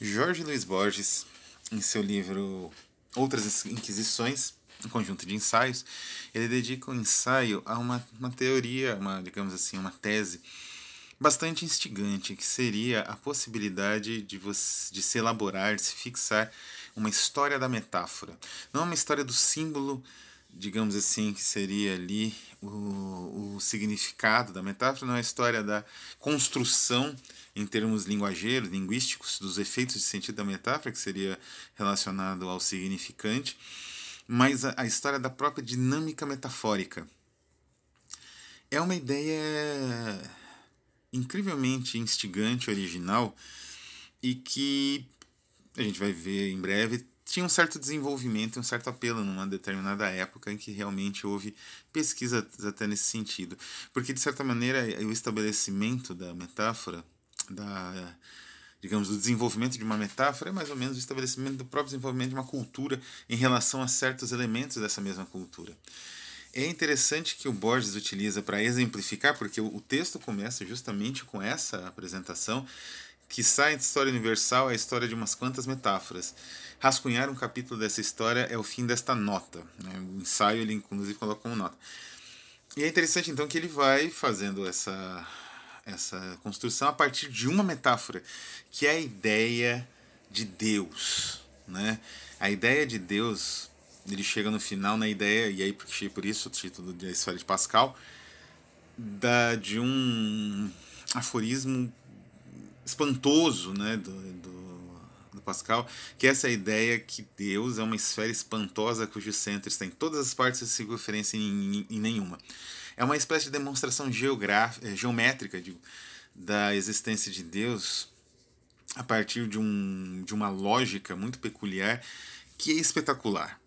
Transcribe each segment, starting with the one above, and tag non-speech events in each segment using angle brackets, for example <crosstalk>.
Jorge Luiz Borges, em seu livro Outras Inquisições, um conjunto de ensaios, ele dedica o um ensaio a uma, uma teoria, uma, digamos assim, uma tese bastante instigante, que seria a possibilidade de, você, de se elaborar, de se fixar uma história da metáfora. Não uma história do símbolo, digamos assim, que seria ali o, o significado da metáfora, não é a história da construção em termos linguageiros, linguísticos, dos efeitos de sentido da metáfora, que seria relacionado ao significante, mas a, a história da própria dinâmica metafórica. É uma ideia incrivelmente instigante, original, e que a gente vai ver em breve tinha um certo desenvolvimento e um certo apelo numa determinada época em que realmente houve pesquisa até nesse sentido. Porque, de certa maneira, o estabelecimento da metáfora, da, digamos, do desenvolvimento de uma metáfora é mais ou menos o estabelecimento do próprio desenvolvimento de uma cultura em relação a certos elementos dessa mesma cultura. É interessante que o Borges utiliza para exemplificar, porque o texto começa justamente com essa apresentação, que sai de história universal a história de umas quantas metáforas. Rascunhar um capítulo dessa história é o fim desta nota. Né? O ensaio ele inclusive coloca como nota. E é interessante então que ele vai fazendo essa, essa construção a partir de uma metáfora, que é a ideia de Deus. Né? A ideia de Deus ele chega no final na ideia, e aí por isso o título da Esfera de Pascal, da, de um aforismo espantoso né, do, do, Pascal, que é essa ideia que Deus é uma esfera espantosa cujo centro está em todas as partes sem circunferência em, em, em nenhuma. É uma espécie de demonstração eh, geométrica digo, da existência de Deus a partir de, um, de uma lógica muito peculiar que é espetacular.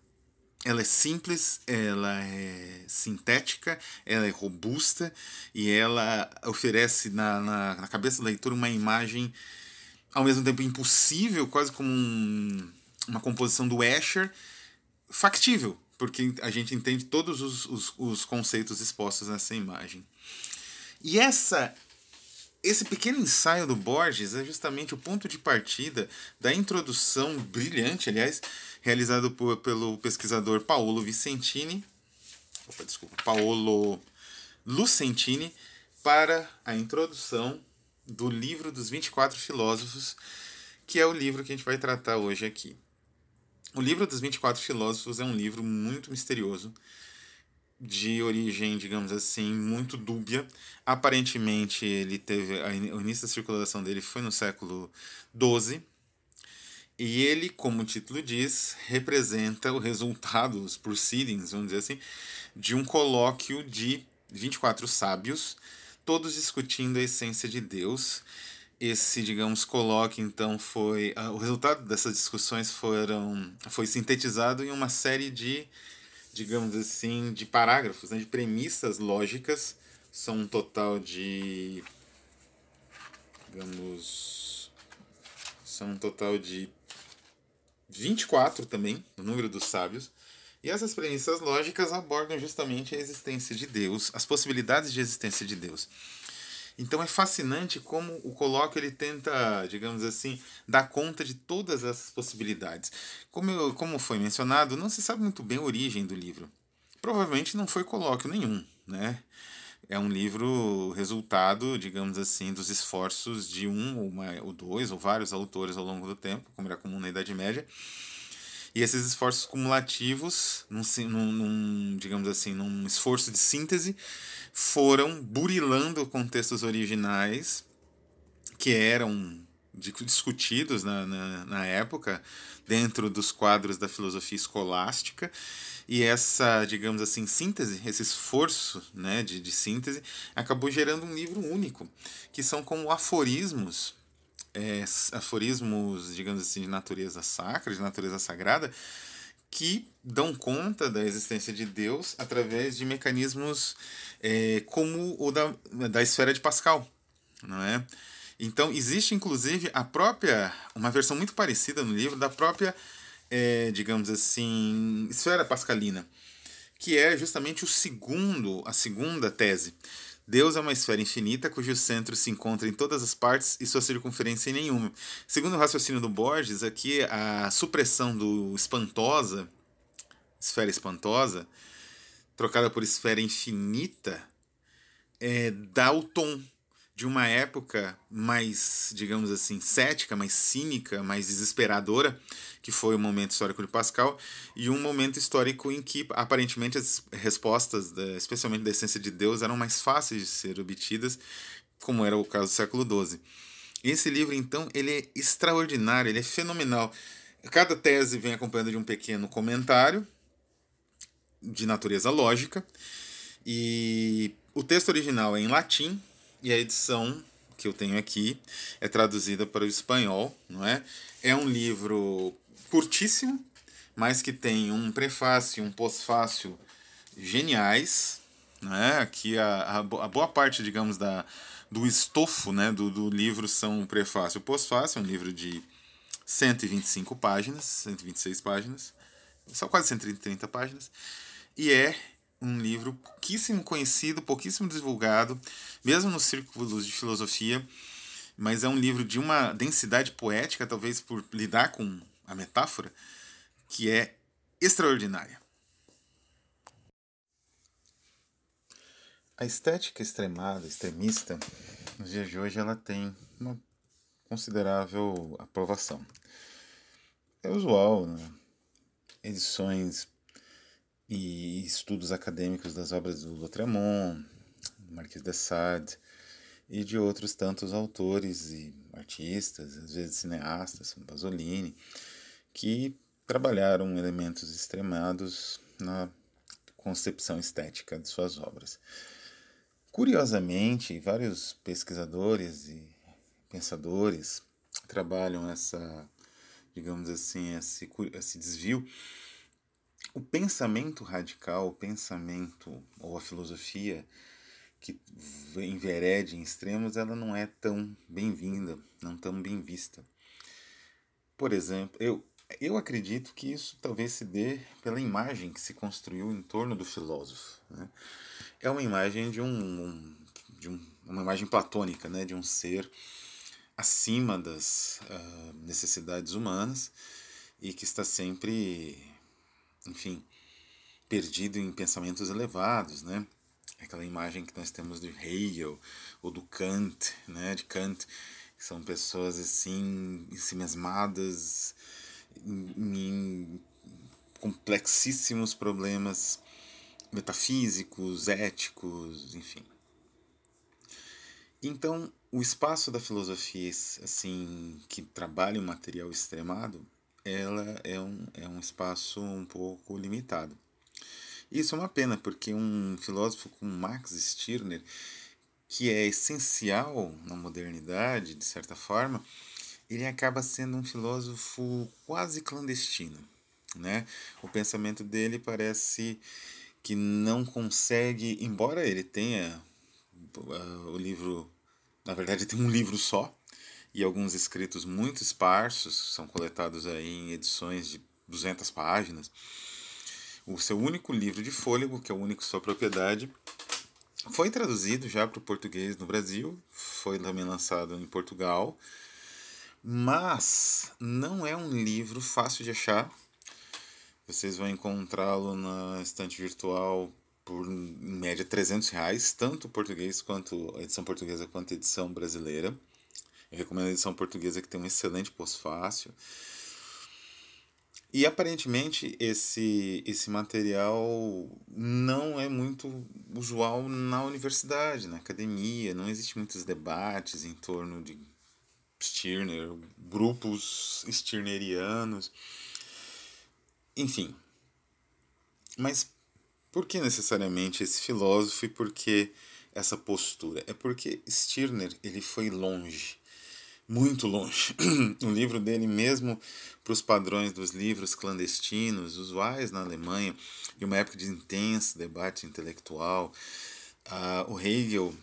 Ela é simples, ela é sintética, ela é robusta e ela oferece na, na, na cabeça do leitor uma imagem ao mesmo tempo impossível, quase como um, uma composição do Escher, factível, porque a gente entende todos os, os, os conceitos expostos nessa imagem. E essa esse pequeno ensaio do Borges é justamente o ponto de partida da introdução brilhante, aliás, realizado por, pelo pesquisador Paolo Vicentini, opa, desculpa, Paolo Lucentini, para a introdução do livro dos 24 filósofos, que é o livro que a gente vai tratar hoje aqui. O livro dos 24 filósofos é um livro muito misterioso, de origem, digamos assim, muito dúbia. Aparentemente, ele teve o início da circulação dele foi no século XII. E ele, como o título diz, representa o resultado, os proceedings, vamos dizer assim, de um colóquio de 24 sábios, todos discutindo a essência de Deus. Esse, digamos, colóquio, então, foi. Uh, o resultado dessas discussões foram, foi sintetizado em uma série de digamos assim, de parágrafos, né, de premissas lógicas. São um total de. Digamos. São um total de 24 também, o número dos sábios. E essas premissas lógicas abordam justamente a existência de Deus, as possibilidades de existência de Deus. Então é fascinante como o colóquio ele tenta, digamos assim, dar conta de todas essas possibilidades. Como, eu, como foi mencionado, não se sabe muito bem a origem do livro. Provavelmente não foi colóquio nenhum, né? É um livro resultado, digamos assim, dos esforços de um ou, uma, ou dois ou vários autores ao longo do tempo, como era comum na Idade Média. E esses esforços cumulativos, num, num, digamos assim, num esforço de síntese, foram burilando contextos originais que eram discutidos na, na, na, época dentro dos quadros da filosofia escolástica. E essa, digamos assim, síntese, esse esforço né, de, de síntese acabou gerando um livro único, que são como aforismos, é, aforismos, digamos assim, de natureza sacra, de natureza sagrada, que dão conta da existência de Deus através de mecanismos é, como o da, da esfera de Pascal, não é? Então existe inclusive a própria uma versão muito parecida no livro da própria é, digamos assim esfera pascalina que é justamente o segundo, a segunda tese. Deus é uma esfera infinita cujo centro se encontra em todas as partes e sua circunferência em nenhuma. Segundo o raciocínio do Borges, aqui a supressão do espantosa, esfera espantosa, trocada por esfera infinita, é, dá o tom de uma época mais, digamos assim, cética, mais cínica, mais desesperadora, que foi o momento histórico de Pascal, e um momento histórico em que aparentemente as respostas, da, especialmente da essência de Deus, eram mais fáceis de ser obtidas, como era o caso do século XII. Esse livro, então, ele é extraordinário, ele é fenomenal. Cada tese vem acompanhada de um pequeno comentário de natureza lógica, e o texto original é em latim, e a edição que eu tenho aqui é traduzida para o espanhol, não é? É um livro curtíssimo, mas que tem um prefácio e um pós-fácio geniais, né? Aqui a, a, boa parte, digamos, da, do estofo né, do, do livro são o prefácio e o pós-fácio, é um livro de 125 páginas, 126 páginas, são quase 130 páginas, e é um livro pouquíssimo conhecido, pouquíssimo divulgado, mesmo nos círculos de filosofia, mas é um livro de uma densidade poética, talvez por lidar com a metáfora, que é extraordinária. A estética extremada, extremista, nos dias de hoje, ela tem uma considerável aprovação. É usual, né? edições e estudos acadêmicos das obras do Lautréamont, Marquês de Sade e de outros tantos autores e artistas, às vezes cineastas, como Pasolini, que trabalharam elementos extremados na concepção estética de suas obras. Curiosamente, vários pesquisadores e pensadores trabalham essa, digamos assim, esse, esse desvio o pensamento radical, o pensamento ou a filosofia que enverede em extremos, ela não é tão bem-vinda, não tão bem vista. Por exemplo, eu, eu acredito que isso talvez se dê pela imagem que se construiu em torno do filósofo. Né? É uma imagem de um, de um, uma imagem platônica, né? de um ser acima das uh, necessidades humanas e que está sempre enfim, perdido em pensamentos elevados, né? Aquela imagem que nós temos de Hegel ou do Kant, né? De Kant, que são pessoas assim, ensimesmadas em, em complexíssimos problemas metafísicos, éticos, enfim. Então, o espaço da filosofia, assim, que trabalha o material extremado, ela é um, é um espaço um pouco limitado. Isso é uma pena, porque um filósofo como Max Stirner, que é essencial na modernidade, de certa forma, ele acaba sendo um filósofo quase clandestino. Né? O pensamento dele parece que não consegue, embora ele tenha uh, o livro, na verdade tem um livro só, e alguns escritos muito esparsos, são coletados aí em edições de 200 páginas. O seu único livro de fôlego, que é o único sua propriedade, foi traduzido já para o português no Brasil, foi também lançado em Portugal, mas não é um livro fácil de achar. Vocês vão encontrá-lo na estante virtual por em média 300 reais, tanto português quanto a edição portuguesa quanto a edição brasileira. Eu recomendo a edição portuguesa que tem um excelente pós-fácil. E aparentemente esse, esse material não é muito usual na universidade, na academia, não existe muitos debates em torno de Stirner, grupos stirnerianos, enfim. Mas por que necessariamente esse filósofo e por que essa postura? É porque Stirner ele foi longe muito longe. <clears throat> o livro dele, mesmo para os padrões dos livros clandestinos, usuais na Alemanha, em uma época de intenso debate intelectual, uh, o Hegel,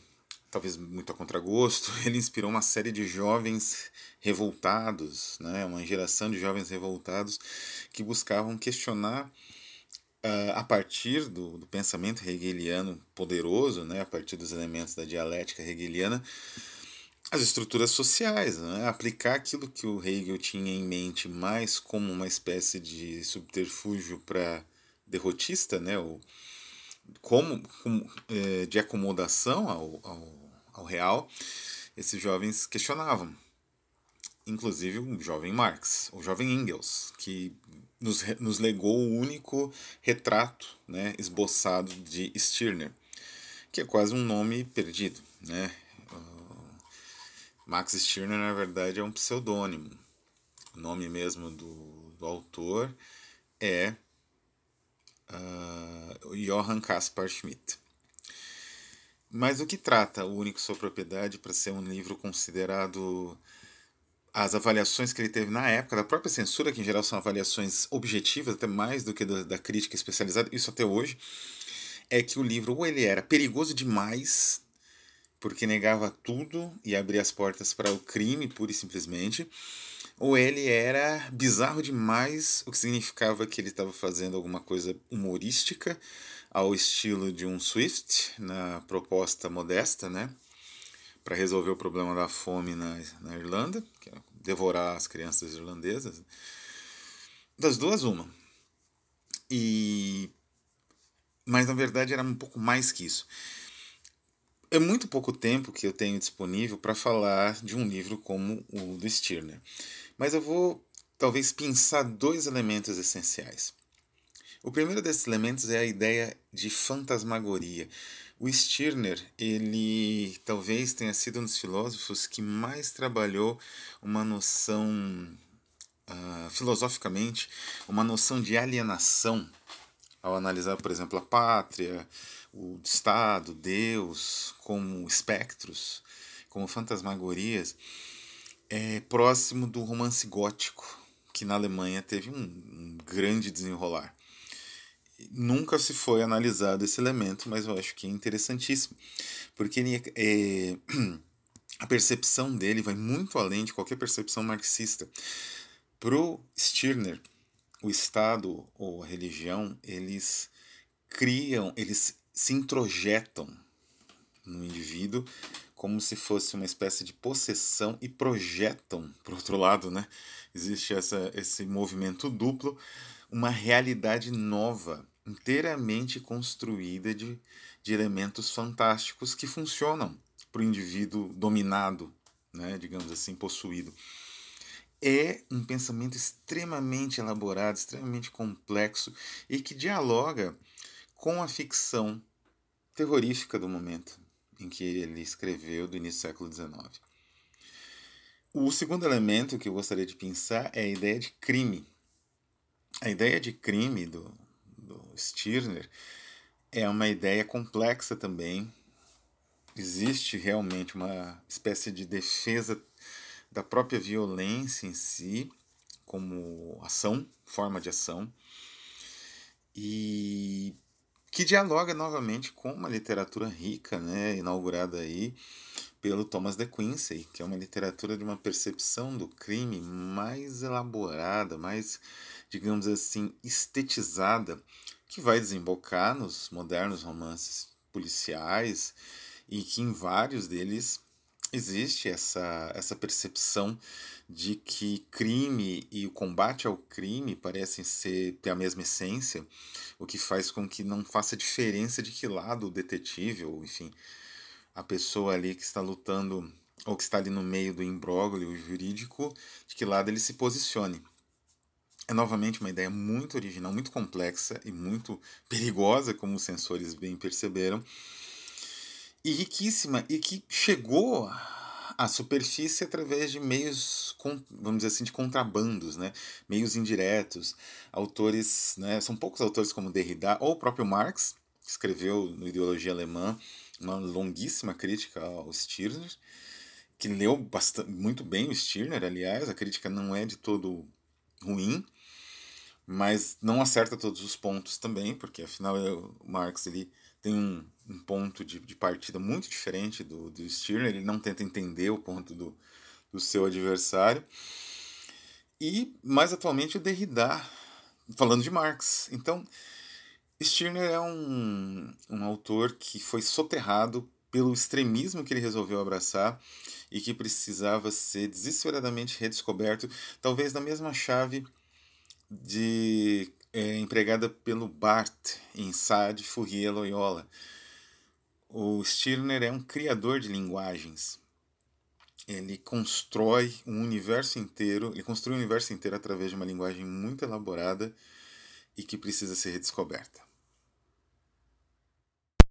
talvez muito a contragosto, <laughs> ele inspirou uma série de jovens revoltados, né, uma geração de jovens revoltados que buscavam questionar a partir do, do pensamento hegeliano poderoso, né, a partir dos elementos da dialética hegeliana, as estruturas sociais, né? aplicar aquilo que o Hegel tinha em mente mais como uma espécie de subterfúgio para derrotista, né? ou como, como é, de acomodação ao, ao, ao real, esses jovens questionavam. Inclusive o jovem Marx, o jovem Engels, que nos, nos legou o único retrato né, esboçado de Stirner, que é quase um nome perdido. Né? Max Stirner, na verdade, é um pseudônimo. O nome mesmo do, do autor é uh, Johann Caspar Schmidt. Mas o que trata o Único Sua Propriedade para ser um livro considerado as avaliações que ele teve na época, da própria censura, que em geral são avaliações objetivas, até mais do que da, da crítica especializada, isso até hoje, é que o livro ou ele era perigoso demais, porque negava tudo e abria as portas para o crime, pura e simplesmente, ou ele era bizarro demais, o que significava que ele estava fazendo alguma coisa humorística, ao estilo de um Swift, na proposta modesta, né? para resolver o problema da fome na, na Irlanda, que é devorar as crianças irlandesas. Das duas, uma. E mas na verdade era um pouco mais que isso. É muito pouco tempo que eu tenho disponível para falar de um livro como o do Stirner. Mas eu vou talvez pensar dois elementos essenciais. O primeiro desses elementos é a ideia de fantasmagoria. O Stirner, ele talvez tenha sido um dos filósofos que mais trabalhou uma noção, uh, filosoficamente, uma noção de alienação ao analisar, por exemplo, a pátria, o Estado, Deus, como espectros, como fantasmagorias, é próximo do romance gótico, que na Alemanha teve um, um grande desenrolar nunca se foi analisado esse elemento, mas eu acho que é interessantíssimo, porque ele é, <clears throat> a percepção dele vai muito além de qualquer percepção marxista. Para Stirner, o Estado ou a religião, eles criam, eles se introjetam no indivíduo como se fosse uma espécie de possessão e projetam, por outro lado, né? Existe essa, esse movimento duplo uma realidade nova, inteiramente construída de, de elementos fantásticos que funcionam para o indivíduo dominado, né, digamos assim, possuído. É um pensamento extremamente elaborado, extremamente complexo e que dialoga com a ficção terrorífica do momento em que ele escreveu, do início do século XIX. O segundo elemento que eu gostaria de pensar é a ideia de crime a ideia de crime do, do Stirner é uma ideia complexa também. Existe realmente uma espécie de defesa da própria violência em si, como ação, forma de ação, e que dialoga novamente com uma literatura rica, né, inaugurada aí pelo Thomas de Quincey, que é uma literatura de uma percepção do crime mais elaborada, mais digamos assim, estetizada, que vai desembocar nos modernos romances policiais e que em vários deles existe essa, essa percepção de que crime e o combate ao crime parecem ser ter a mesma essência, o que faz com que não faça diferença de que lado o detetive, ou enfim, a pessoa ali que está lutando ou que está ali no meio do imbróglio jurídico, de que lado ele se posicione. É novamente uma ideia muito original, muito complexa e muito perigosa, como os sensores bem perceberam, e riquíssima, e que chegou à superfície através de meios, vamos dizer assim, de contrabandos, né? meios indiretos. Autores, né? são poucos autores como Derrida, ou o próprio Marx, que escreveu no Ideologia Alemã uma longuíssima crítica ao Stirner, que leu bastante, muito bem o Stirner, aliás, a crítica não é de todo ruim, mas não acerta todos os pontos também, porque afinal o Marx ele tem um, um ponto de, de partida muito diferente do, do Stirner, ele não tenta entender o ponto do, do seu adversário. E mais atualmente o Derrida, falando de Marx. Então, Stirner é um, um autor que foi soterrado pelo extremismo que ele resolveu abraçar e que precisava ser desesperadamente redescoberto, talvez na mesma chave de é, empregada pelo Barthes em Sade, Fourier Loyola. O Stirner é um criador de linguagens. Ele constrói um universo inteiro, ele construi um universo inteiro através de uma linguagem muito elaborada e que precisa ser redescoberta.